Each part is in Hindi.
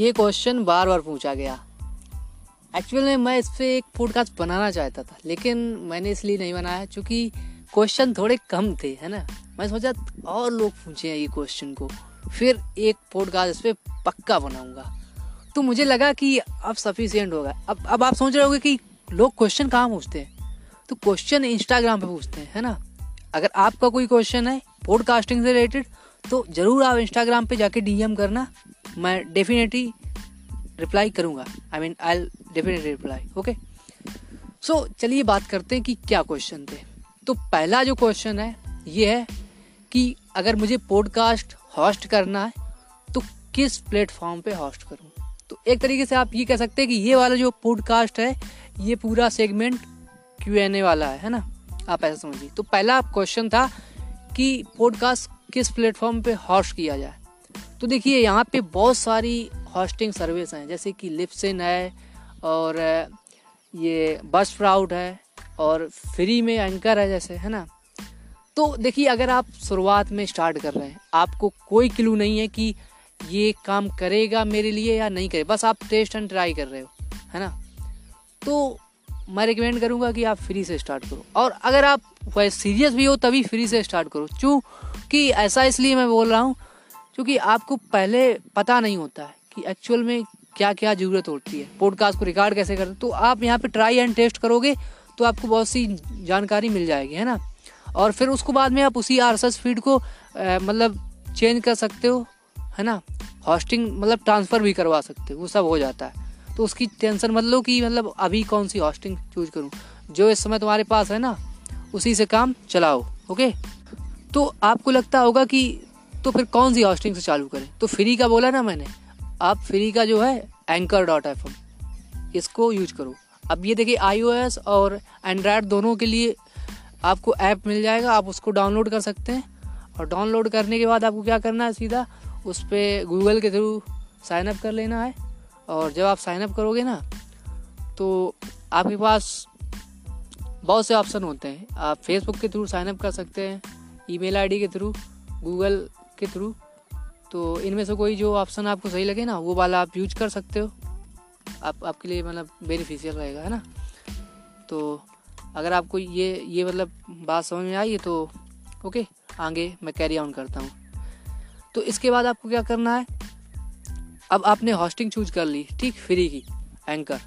ये क्वेश्चन बार बार पूछा गया। एक्चुअल में मैं इस पर एक पॉडकास्ट बनाना चाहता था, लेकिन मैंने इसलिए नहीं बनाया, क्योंकि क्वेश्चन थोड़े कम थे, है ना? मैं सोचा और लोग पूछे हैं ये क्वेश्चन को, फिर एक पॉडकास्ट इस पर पक्का बनाऊँगा। तो मुझे लगा कि अब सफिशियंट होगा। अब अब आप सोच रहे होगे कि लोग क्वेश्चन कहाँ पूछते हैं? तो क्वेश्चन इंस्टाग्राम पे पूछते हैं, है ना? अगर आपका कोई क्वेश्चन है पॉडकास्टिंग से रिलेटेड तो ज़रूर आप इंस्टाग्राम पे जाके डीएम करना। मैं डेफिनेटली रिप्लाई करूँगा. I mean I definitely reply okay so चलिए बात करते हैं कि क्या क्वेश्चन थे. तो पहला जो क्वेश्चन है, ये है कि अगर मुझे पॉडकास्ट होस्ट करना है तो किस प्लेटफॉर्म पे होस्ट करूँ? तो एक तरीके से आप ये कह सकते हैं कि ये वाला जो पॉडकास्ट है, ये पूरा सेगमेंट क्यू एन ए वाला है है ना? आप ऐसा समझिए. तो पहला क्वेश्चन था कि पॉडकास्ट किस प्लेटफॉर्म पे होस्ट किया जाए? तो देखिए, यहाँ पे बहुत सारी हॉस्टिंग सर्विस हैं, जैसे कि लिपसिन है और ये बस फ्राउट है और फ्री में एंकर है जैसे, है ना? तो देखिए, अगर आप शुरुआत में स्टार्ट कर रहे हैं, आपको कोई क्लू नहीं है कि ये काम करेगा मेरे लिए या नहीं करे बस आप टेस्ट एंड ट्राई कर रहे हो, है ना? तो मैं रिकमेंड करूँगा कि आप फ्री से स्टार्ट करो और अगर आप सीरियस भी हो, तभी फ्री से स्टार्ट करो। क्यों? कि ऐसा इसलिए मैं बोल रहा हूँ क्योंकि आपको पहले पता नहीं होता है कि एक्चुअल में क्या क्या ज़रूरत होती है। पॉडकास्ट को रिकॉर्ड कैसे करते तो आप यहाँ पे ट्राई एंड टेस्ट करोगे तो आपको बहुत सी जानकारी मिल जाएगी, है ना? और फिर उसको बाद में आप उसी आर फ़ीड को मतलब चेंज कर सकते हो, है ना? हॉस्टिंग मतलब ट्रांसफ़र भी करवा सकते हो, वो सब हो जाता है। तो उसकी टेंशन मत लो कि मतलब अभी कौन सी हॉस्टिंग चूज़ करूँ। जो इस समय तुम्हारे पास है ना, उसी से काम चलाओ ओके तो आपको लगता होगा कि तो फिर कौन सी हॉस्टिंग से चालू करें? तो फ्री का बोला ना मैंने। आप फ्री का जो है एंकर डॉट एफ़ इसको यूज़ करो। अब ये देखिए आईओएस और एंड्रॉयड दोनों के लिए आपको ऐप मिल जाएगा। आप उसको डाउनलोड कर सकते हैं। और डाउनलोड करने के बाद आपको क्या करना है सीधा? उस पर गूगल के थ्रू साइन अप कर लेना है। और जब आप साइन अप करोगे ना तो आपके पास बहुत से ऑप्शन होते हैं। आप फेसबुक के थ्रू साइन अप कर सकते हैं ईमेल आईडी के थ्रू गूगल के थ्रू तो इनमें से कोई जो ऑप्शन आपको सही लगे ना, वो वाला आप यूज़ कर सकते हो। आप, आपके लिए मतलब बेनिफिशियल रहेगा, है ना? तो अगर आपको ये ये मतलब बात समझ में आई है तो ओके आगे मैं कैरी ऑन करता हूँ। तो इसके बाद आपको क्या करना है? अब आपने हॉस्टिंग चूज़ कर ली, ठीक? फ्री की एंकर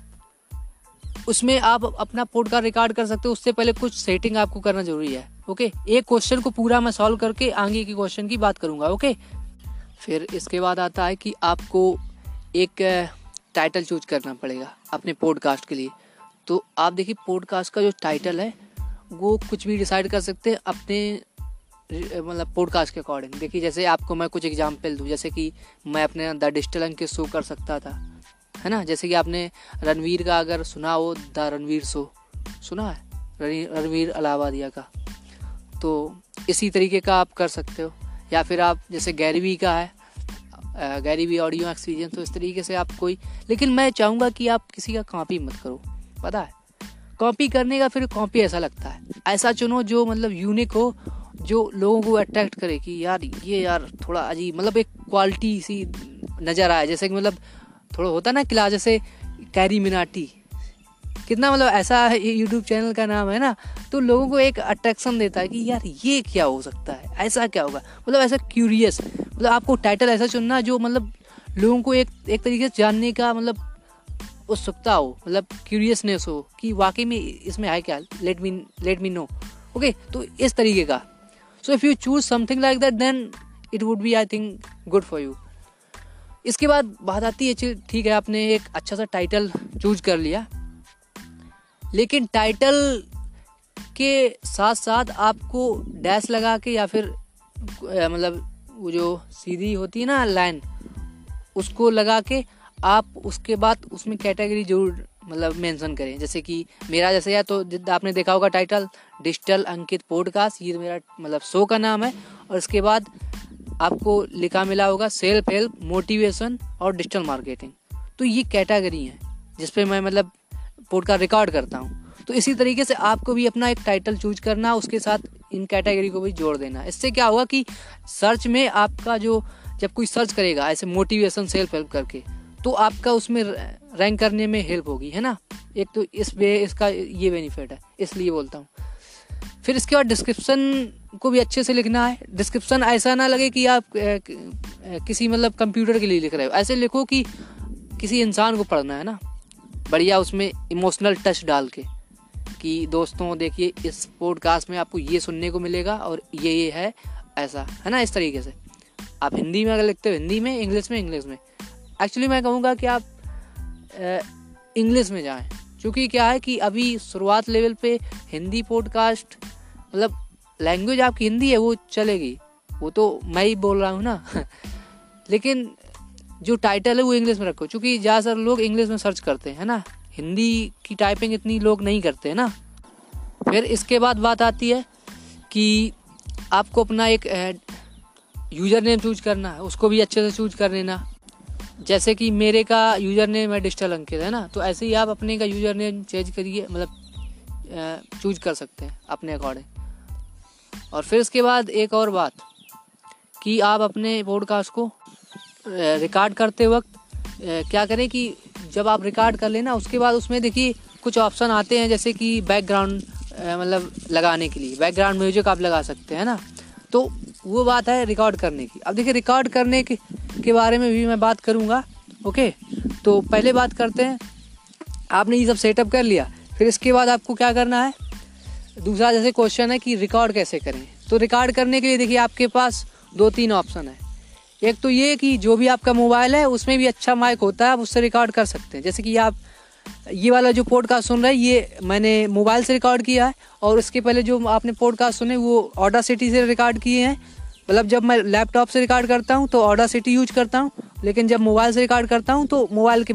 उसमें आप अपना पॉडकास्ट रिकॉर्ड कर सकते हो, उससे पहले कुछ सेटिंग आपको करना ज़रूरी है। ओके, एक क्वेश्चन को पूरा मैं सॉल्व करके आगे के क्वेश्चन की बात करूँगा, ओके? फिर इसके बाद आता है कि आपको एक टाइटल चूज़ करना पड़ेगा अपने पॉडकास्ट के लिए। तो आप देखिए पॉडकास्ट का जो टाइटल है, वो कुछ भी डिसाइड कर सकते हैं अपने मतलब पॉडकास्ट के अकॉर्डिंग देखिए, जैसे आपको मैं कुछ एग्जांपल दूँ, जैसे कि मैं अपने द डिजिटल अंक शो कर सकता था, है ना? जैसे कि आपने रणवीर का अगर सुना हो, द रणवीर शो सुना है? रणवीर अलाहाबादिया का। तो इसी तरीके का आप कर सकते हो। या फिर आप, जैसे गैरवी का है गैरवी ऑडियो एक्सपीरियंस तो इस तरीके से आप कोई, लेकिन मैं चाहूँगा कि आप किसी का कॉपी मत करो, पता है? कॉपी करने का फिर कॉपी ऐसा लगता है। ऐसा चुनो जो मतलब यूनिक हो, जो लोगों को अट्रैक्ट करे कि यार, ये यार थोड़ा अजीब मतलब एक क्वालिटी सी नज़र आए, जैसे कि मतलब थोड़ा होता ना क्लास जैसे कैरी मिनाटी कितना मतलब ऐसा यूट्यूब चैनल का नाम है ना तो लोगों को एक अट्रैक्शन देता है कि यार ये क्या हो सकता है, ऐसा क्या होगा? मतलब ऐसा क्यूरियस मतलब आपको टाइटल ऐसा चुनना जो मतलब लोगों को एक एक तरीके से जानने का मतलब उत्सुकता हो मतलब क्यूरियसनेस हो कि वाकई में इसमें है क्या? Let me let me know okay तो इस तरीके का। So if you choose something like that then it would be I think good for you इसके बाद बात आती है, ठीक है, आपने एक अच्छा सा टाइटल चूज़ कर लिया। लेकिन टाइटल के साथ साथ आपको डैश लगा के या फिर मतलब वो जो सीधी होती है ना लाइन उसको लगा के आप उसके बाद उसमें कैटेगरी ज़रूर मतलब मेंशन करें। जैसे कि मेरा, जैसे है तो आपने देखा होगा टाइटल डिजिटल अंकित पॉडकास्ट ये मेरा मतलब शो का नाम है। और इसके बाद आपको लिखा मिला होगा सेल्फ हेल्प मोटिवेशन और डिजिटल मार्केटिंग तो ये कैटेगरी है जिसपे मैं मतलब पॉडकास्ट रिकॉर्ड करता हूँ। तो इसी तरीके से आपको भी अपना एक टाइटल चूज़ करना, उसके साथ इन कैटेगरी को भी जोड़ देना। इससे क्या होगा कि सर्च में आपका जो, जब कोई सर्च करेगा, ऐसे मोटिवेशन सेल्फ हेल्प करके तो आपका उसमें रैंक करने में हेल्प होगी, है ना? एक तो इस वे इसका ये बेनिफिट है, इसलिए बोलता हूँ। फिर इसके बाद डिस्क्रिप्शन को भी अच्छे से लिखना है। डिस्क्रिप्शन ऐसा ना लगे कि आप किसी मतलब कंप्यूटर के लिए लिख रहे हो। ऐसे लिखो कि किसी इंसान को पढ़ना है ना? बढ़िया उसमें इमोशनल टच डाल के कि दोस्तों, देखिए, इस पॉडकास्ट में आपको ये सुनने को मिलेगा और ये ये है ऐसा, है ना, इस तरीके से। आप हिंदी में अगर लिखते हो, हिंदी में, इंग्लिश में इंग्लिश में। एक्चुअली मैं कहूँगा कि आप इंग्लिश में जाएँ, क्योंकि क्या है कि अभी शुरुआत लेवल पे हिंदी पॉडकास्ट मतलब लैंग्वेज आपकी हिंदी है, वो चलेगी। वो तो मैं ही बोल रहा हूँ ना। लेकिन जो टाइटल है, वो इंग्लिश में रखो। क्योंकि ज़्यादातर लोग इंग्लिश में सर्च करते हैं ना? हिंदी की टाइपिंग इतनी लोग नहीं करते, हैं ना? फिर इसके बाद बात आती है कि आपको अपना एक यूज़र नेम चूज़ करना है, उसको भी अच्छे से चूज़ कर लेना। जैसे कि मेरे का यूज़र नेम है डिजिटल अंकित है ना? तो ऐसे ही आप अपने का यूज़र नेम चेंज करिए मतलब चूज़ कर सकते हैं अपने अकॉर्डिंग और फिर इसके बाद एक और बात कि आप अपने पॉडकास्ट को रिकॉर्ड करते वक्त क्या करें कि जब आप रिकॉर्ड कर लेना उसके बाद उसमें देखिए कुछ ऑप्शन आते हैं जैसे कि बैकग्राउंड मतलब लगाने के लिए बैकग्राउंड म्यूज़िक आप लगा सकते हैं ना। तो वो बात है रिकॉर्ड करने की। अब देखिए रिकॉर्ड करने के, के बारे में भी मैं बात करूँगा ओके तो पहले बात करते हैं। आपने ये सब सेटअप कर लिया फिर इसके बाद आपको क्या करना है? दूसरा जैसे क्वेश्चन है कि रिकॉर्ड कैसे करें? तो रिकॉर्ड करने के लिए देखिए आपके पास दो तीन ऑप्शन है। एक तो ये कि जो भी आपका मोबाइल है, उसमें भी अच्छा माइक होता है, आप उससे रिकॉर्ड कर सकते हैं। जैसे कि आप ये वाला जो पॉडकास्ट सुन रहे हैं, ये मैंने मोबाइल से रिकॉर्ड किया है, और उसके पहले जो आपने पॉडकास्ट सुने, वो ऑडा सिटी से रिकॉर्ड किए हैं। मतलब जब मैं लैपटॉप से रिकॉर्ड करता हूँ तो ऑडा सिटी यूज़ करता हूँ, लेकिन जब मोबाइल से रिकॉर्ड करता हूँ तो मोबाइल के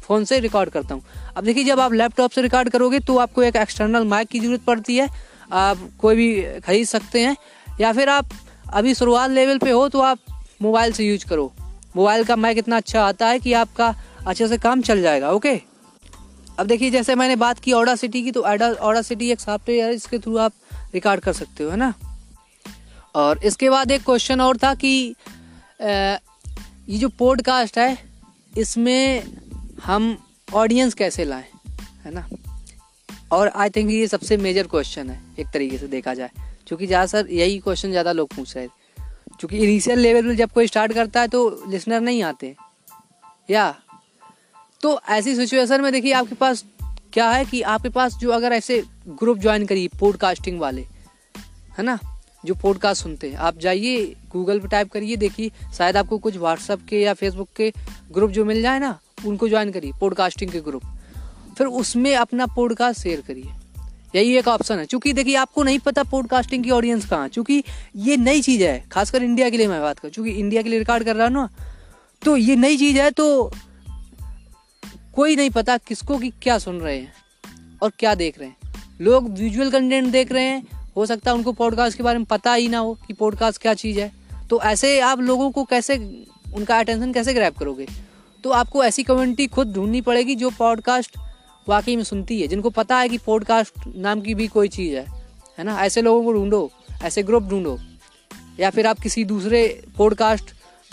फ़ोन से रिकॉर्ड करता हूँ। अब देखिए, जब आप लैपटॉप से रिकॉर्ड करोगे तो आपको एक एक्सटर्नल माइक की ज़रूरत पड़ती है। आप कोई भी खरीद सकते हैं, या फिर आप अभी शुरुआत लेवल पे हो तो आप मोबाइल से यूज़ करो। मोबाइल का माइक इतना अच्छा आता है कि आपका अच्छे से काम चल जाएगा, ओके? अब देखिए, जैसे मैंने बात की ओडा सिटी की तो ऑडा ओडा सिटी एक सॉफ्टवेयर है, इसके थ्रू आप रिकॉर्ड कर सकते हो, है ना? और इसके बाद एक क्वेश्चन और था कि ये जो पॉडकास्ट है, इसमें हम ऑडियंस कैसे लाएँ, है ना? और आई थिंक ये सबसे मेजर क्वेश्चन है, एक तरीके से देखा जाए, क्योंकि ज़्यादातर यही क्वेश्चन ज़्यादा लोग पूछ रहे थे। क्योंकि इनिशियल लेवल में जब कोई स्टार्ट करता है तो लिसनर नहीं आते। या। तो ऐसी सिचुएशन में देखिए आपके पास क्या है कि आपके पास जो अगर ऐसे ग्रुप ज्वाइन करिए पॉडकास्टिंग वाले, है ना? जो पॉडकास्ट सुनते हैं। आप जाइए गूगल पे टाइप करिए, देखिए, शायद आपको कुछ व्हाट्सअप के या फेसबुक के ग्रुप जो मिल जाए ना, उनको ज्वाइन करिए पॉडकास्टिंग के ग्रुप फिर उसमें अपना पॉडकास्ट शेयर करिए। यही एक ऑप्शन है। क्योंकि देखिए, आपको नहीं पता पॉडकास्टिंग की ऑडियंस कहाँ क्योंकि ये नई चीज़ है, खासकर इंडिया के लिए मैं बात करूँ। क्योंकि इंडिया के लिए रिकॉर्ड कर रहा हूँ ना तो ये नई चीज़ है तो कोई नहीं पता किसको कि क्या सुन रहे हैं और क्या देख रहे हैं। लोग विजुअल कंटेंट देख रहे हैं, हो सकता है उनको पॉडकास्ट के बारे में पता ही ना हो कि पॉडकास्ट क्या चीज़ है। तो ऐसे आप लोगों को कैसे, उनका अटेंशन कैसे ग्रैप करोगे? तो आपको ऐसी कम्युनिटी खुद ढूंढनी पड़ेगी जो पॉडकास्ट वाकई में सुनती है, जिनको पता है कि पॉडकास्ट नाम की भी कोई चीज़ है है ना? ऐसे लोगों को ढूंढो, ऐसे ग्रुप ढूंढो, या फिर आप किसी दूसरे पॉडकास्ट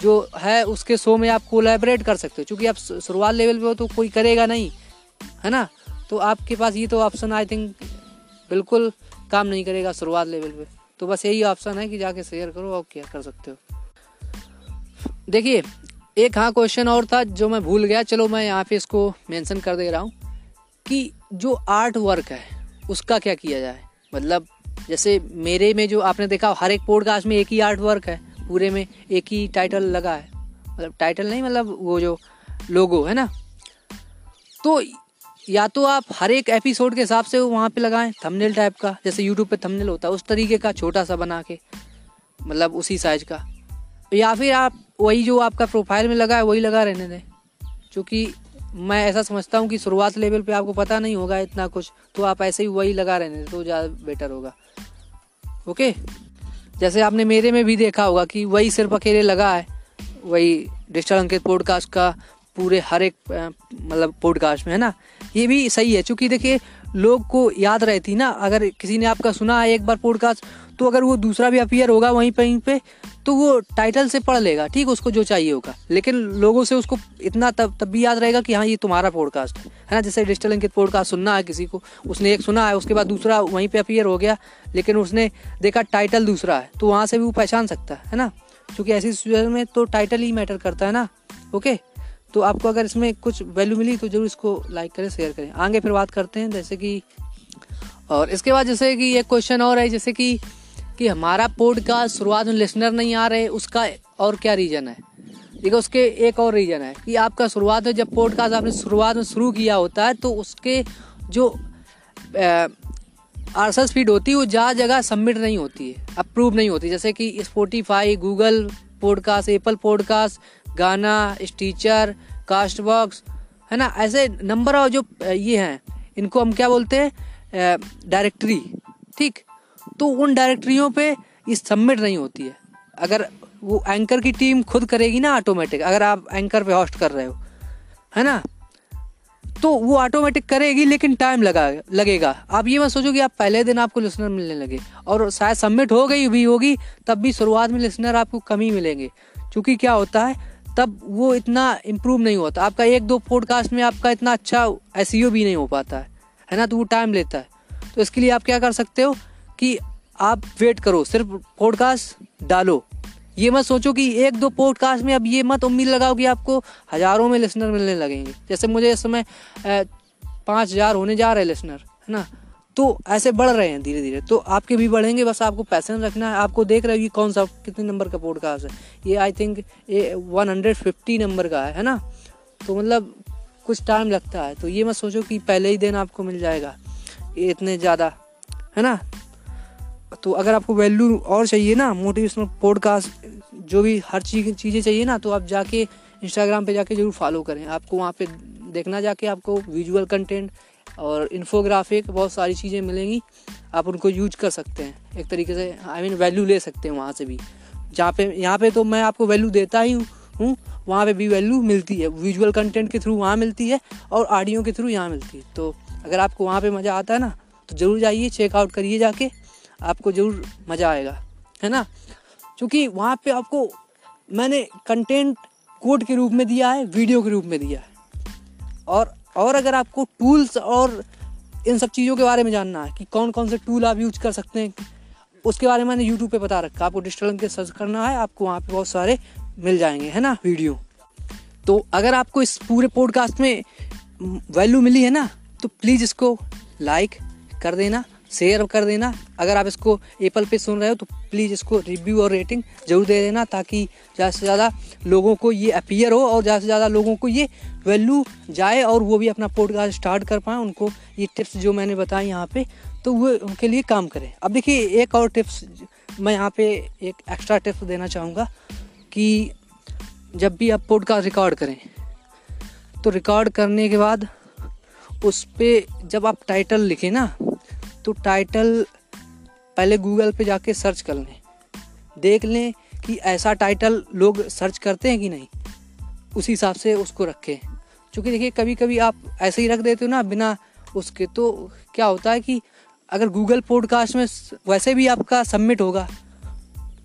जो है, उसके शो में आप कोलेबरेट कर सकते हो। क्योंकि आप शुरुआत लेवल पे हो तो कोई करेगा नहीं, है ना? तो आपके पास ये तो ऑप्शन आई थिंक बिल्कुल काम नहीं करेगा शुरुआत लेवल पे। तो बस यही ऑप्शन है कि जाके शेयर करो और क्या कर सकते हो। देखिए, एक हाँ क्वेश्चन और था जो मैं भूल गया। चलो मैं यहाँ पे इसको मेंशन कर दे रहा हूँ। कि जो आर्ट वर्क है, उसका क्या किया जाए? मतलब जैसे मेरे में जो आपने देखा, हर एक पॉडकास्ट में एक ही आर्ट वर्क है, पूरे में एक ही टाइटल लगा है। मतलब टाइटल नहीं मतलब वो जो लोगो है ना? तो या तो आप हर एक एपिसोड के हिसाब से वहाँ पे लगाएँ थंबनेल टाइप का, जैसे यूट्यूब पे थंबनेल होता है, उस तरीके का, छोटा सा बना के मतलब उसी साइज़ का। या फिर आप, वही जो आपका प्रोफ़ाइल में लगा है, वही लगा रहने दें क्योंकि मैं ऐसा समझता हूँ कि शुरुआत लेवल पे आपको पता नहीं होगा इतना कुछ तो आप ऐसे ही वही लगा रहने तो ज़्यादा बेटर होगा। ओके जैसे आपने मेरे में भी देखा होगा कि वही सिर्फ़ अकेले लगा है, वही डिजिटल अंकित पॉडकास्ट का पूरे हर एक मतलब पॉडकास्ट में, है ना? ये भी सही है क्योंकि देखिए, लोग को याद रहती ना, अगर किसी ने आपका सुना है एक बार पॉडकास्ट तो अगर वो दूसरा भी अपियर होगा वहीं कहीं पे तो वो टाइटल से पढ़ लेगा, ठीक? उसको जो चाहिए होगा। लेकिन लोगों से उसको इतना तब तब भी याद रहेगा कि हाँ ये तुम्हारा पॉडकास्ट है। ना? जैसे डिजिटल अंकित पॉडकास्ट सुनना है किसी को, उसने एक सुना है, उसके बाद दूसरा वहीं पे अपियर हो गया, लेकिन उसने देखा टाइटल दूसरा है तो वहाँ से भी वो पहचान सकता है ना? क्योंकि ऐसी सिचुएशन में तो टाइटल ही मैटर करता है ना? ओके तो आपको अगर इसमें कुछ वैल्यू मिली तो ज़रूर इसको लाइक करें शेयर करें। आगे फिर बात करते हैं, जैसे कि, और इसके बाद जैसे कि एक क्वेश्चन और है, जैसे कि कि हमारा पॉडकास्ट शुरुआत में लिसनर नहीं आ रहे, उसका और क्या रीज़न है? देखो, उसके एक और रीज़न है कि आपका शुरुआत में जब पॉडकास्ट आपने शुरुआत में शुरू किया होता है तो उसके जो आर फ़ीड होती है, वो जहाँ जगह सबमिट नहीं होती है अप्रूव नहीं होती। जैसे कि Spotify Google podcast Apple podcast Gaana Stitcher cast box है ना? ऐसे नंबर और जो ये हैं, इनको हम क्या बोलते हैं? डायरेक्टरी ठीक? तो उन डायरेक्टरियों पे ये सबमिट नहीं होती है। अगर वो एंकर की टीम खुद करेगी ना ऑटोमेटिक अगर आप एंकर पे होस्ट कर रहे हो, है ना? तो वो ऑटोमेटिक करेगी, लेकिन टाइम लगा, लगेगा। आप ये मत सोचो कि आप पहले दिन आपको लिसनर मिलने लगे, और शायद सबमिट हो गई, भी होगी, तब भी शुरुआत में लिसनर आपको कम ही मिलेंगे। क्योंकि क्या होता है, तब वो इतना इम्प्रूव नहीं होता। आपका एक दो पॉडकास्ट में आपका इतना अच्छा एस e भी नहीं हो पाता है है ना? तो वो टाइम लेता है। तो इसके लिए आप क्या कर सकते हो कि आप वेट करो, सिर्फ़ पॉडकास्ट डालो। ये मत सोचो कि एक दो पॉडकास्ट में अब ये मत उम्मीद लगाओ कि आपको हज़ारों में लिसनर मिलने लगेंगे। जैसे मुझे इस समय पाँच हज़ार होने जा रहे हैं लिसनर है ना? तो ऐसे बढ़ रहे हैं धीरे धीरे तो आपके भी बढ़ेंगे, बस आपको पैसे रखना है। आपको देख रहे हो कि कौन सा, कितने नंबर का पॉडकास्ट है। ये आई थिंक ये वन हंड्रेड फिफ्टी नंबर का है है ना? तो मतलब कुछ टाइम लगता है। तो ये मत सोचो कि पहले ही दिन आपको मिल जाएगा। ये इतने ज़्यादा, है ना? तो अगर आपको वैल्यू और चाहिए ना मोटिवेशनल पॉडकास्ट जो भी हर चीज़, चीज़ें चाहिए ना तो आप जाके इंस्टाग्राम पे जाके ज़रूर फॉलो करें। आपको वहाँ पे देखना जाके आपको विजुअल कंटेंट और इन्फोग्राफिक बहुत सारी चीज़ें मिलेंगी। आप उनको यूज़ कर सकते हैं। एक तरीके से आई मीन वैल्यू ले सकते हैं वहाँ से भी। जहाँ पे, यहाँ पे तो मैं आपको वैल्यू देता ही हूँ। वहाँ पे भी वैल्यू मिलती है। विजुअल कंटेंट के थ्रू वहाँ मिलती है और ऑडियो के थ्रू यहाँ मिलती है। तो अगर आपको वहाँ पे मज़ा आता है ना तो ज़रूर जाइए चेकआउट करिए जाके। आपको ज़रूर मज़ा आएगा, है ना? क्योंकि वहाँ पे आपको, मैंने कंटेंट कोड के रूप में दिया है वीडियो के रूप में दिया है। और और अगर आपको टूल्स और इन सब चीज़ों के बारे में जानना है कि कौन कौन से टूल आप यूज़ कर सकते हैं, उसके बारे में मैंने यूट्यूब पे बता रखा आपको डिजिटल के सर्च करना है, आपको वहाँ पे बहुत सारे मिल जाएँगे, है ना वीडियो तो अगर आपको इस पूरे पॉडकास्ट में वैल्यू मिली है ना तो प्लीज़ इसको लाइक कर देना। शेयर कर देना। अगर आप इसको एप्पल पे सुन रहे हो तो प्लीज़ इसको रिव्यू और रेटिंग ज़रूर दे देना ताकि ज़्यादा से ज़्यादा लोगों को ये अपीयर हो और ज़्यादा से ज़्यादा लोगों को ये वैल्यू जाए और वो भी अपना पॉडकास्ट स्टार्ट कर पाएँ। उनको ये टिप्स जो मैंने बताए यहाँ पे तो वो उनके लिए काम करें। अब देखिए, एक और टिप्स मैं यहाँ पे एक एक्स्ट्रा टिप्स देना चाहूँगा कि जब भी आप पॉडकास्ट रिकॉर्ड करें तो रिकॉर्ड करने के बाद उस पर जब आप टाइटल लिखें ना तो टाइटल पहले गूगल पे जाके सर्च कर लें। देख लें कि ऐसा टाइटल लोग सर्च करते हैं कि नहीं। उसी हिसाब से उसको रखें। क्योंकि देखिए कभी कभी आप ऐसे ही रख देते हो ना बिना उसके तो क्या होता है कि अगर गूगल पॉडकास्ट में वैसे भी आपका सबमिट होगा।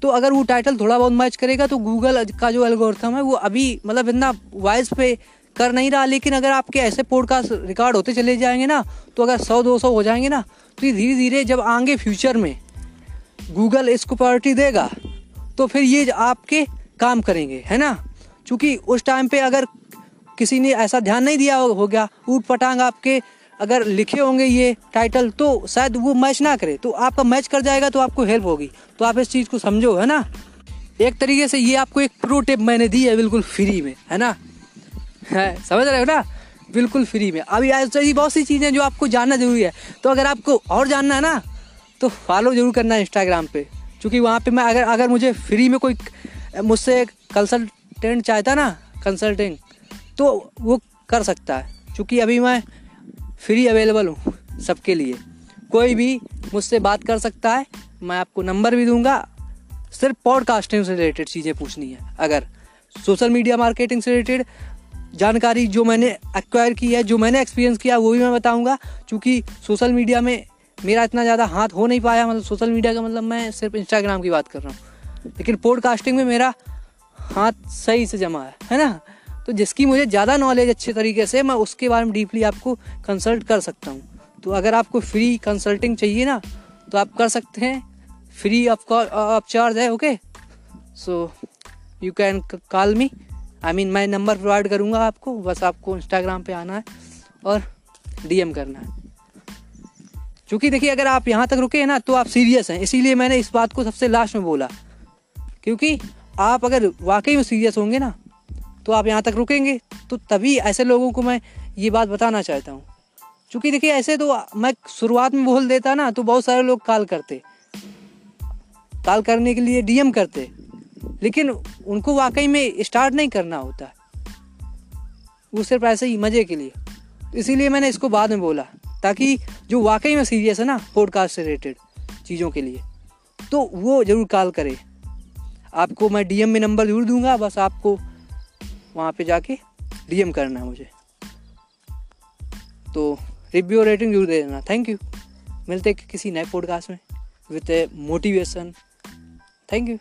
तो अगर वो टाइटल थोड़ा बहुत मैच करेगा तो गूगल का जो एल्गोरिथम है, वो अभी मतलब इतना वॉइस पे कर नहीं रहा, लेकिन अगर आपके ऐसे पॉडकास्ट रिकॉर्ड होते चले जाएँगे ना तो अगर सौ, दो सौ हो जाएँगे ना तो ये धीरे धीरे जब आगे फ्यूचर में गूगल इसको प्रायोरिटी देगा तो फिर ये आपके काम करेंगे, है ना? क्योंकि उस टाइम पे अगर किसी ने ऐसा ध्यान नहीं दिया हो गया, ऊट पटांग आपके अगर लिखे होंगे ये टाइटल तो शायद वो मैच ना करे तो आपका मैच कर जाएगा तो आपको हेल्प होगी। तो आप इस चीज़ को समझो, है ना? एक तरीके से ये आपको एक प्रो टिप मैंने दी है, बिल्कुल फ्री में, है ना? है, समझ रहे हो ना? बिल्कुल फ्री में। अभी ऐसी बहुत सी चीज़ें जो आपको जानना ज़रूरी है। तो अगर आपको और जानना है ना तो फॉलो ज़रूर करना है इंस्टाग्राम पे। क्योंकि वहाँ पे मैं अगर अगर मुझे फ्री में कोई, मुझसे कंसल्टेंट चाहता ना कंसल्टिंग तो वो कर सकता है। क्योंकि अभी मैं फ्री अवेलेबल हूँ सबके लिए। कोई भी मुझसे बात कर सकता है, मैं आपको नंबर भी दूँगा। सिर्फ़ पॉडकास्टिंग से रिलेटेड चीज़ें पूछनी है, अगर। सोशल मीडिया मार्केटिंग से रिलेटेड जानकारी जो मैंने एक्वायर की है, जो मैंने एक्सपीरियंस किया, वो भी मैं बताऊँगा। क्योंकि सोशल मीडिया में मेरा इतना ज़्यादा हाथ हो नहीं पाया मतलब सोशल मीडिया का मतलब मैं सिर्फ़ इंस्टाग्राम की बात कर रहा हूँ। लेकिन पॉडकास्टिंग में मेरा हाथ सही से जमा है है ना? तो जिसकी मुझे ज़्यादा नॉलेज अच्छे तरीके से, मैं उसके बारे में डीपली आपको कंसल्ट कर सकता हूँ। तो अगर आपको फ्री कंसल्टिंग चाहिए ना तो आप कर सकते हैं। फ्री ऑफ़ ऑफ़ चार्ज है okay so you can call me I mean मैं नंबर प्रोवाइड करूँगा आपको, बस आपको इंस्टाग्राम पे आना है और डीएम करना है। क्योंकि देखिए, अगर आप यहाँ तक रुके हैं ना तो आप सीरियस हैं। इसीलिए मैंने इस बात को सबसे लास्ट में बोला। क्योंकि आप अगर वाकई में सीरियस होंगे ना तो आप यहाँ तक रुकेंगे तो तभी ऐसे लोगों को मैं ये बात बताना चाहता हूँ। क्योंकि देखिए, ऐसे तो मैं शुरुआत में बोल देता ना तो बहुत सारे लोग कॉल करते। कॉल करने के लिए डीएम करते। लेकिन उनको वाकई में स्टार्ट नहीं करना होता। वो सिर्फ़ ऐसे ही मज़े के लिए। इसीलिए मैंने इसको बाद में बोला, ताकि जो वाकई में सीरियस है ना पॉडकास्ट से रिलेटेड चीज़ों के लिए तो वो ज़रूर कॉल करे। आपको मैं डीएम में नंबर ज़रूर दूँगा, बस आपको वहाँ पे जाके डीएम करना है मुझे। तो रिव्यू रेटिंग ज़रूर दे देना। थैंक यू मिलते किसी नए पॉडकास्ट में with a motivation thank you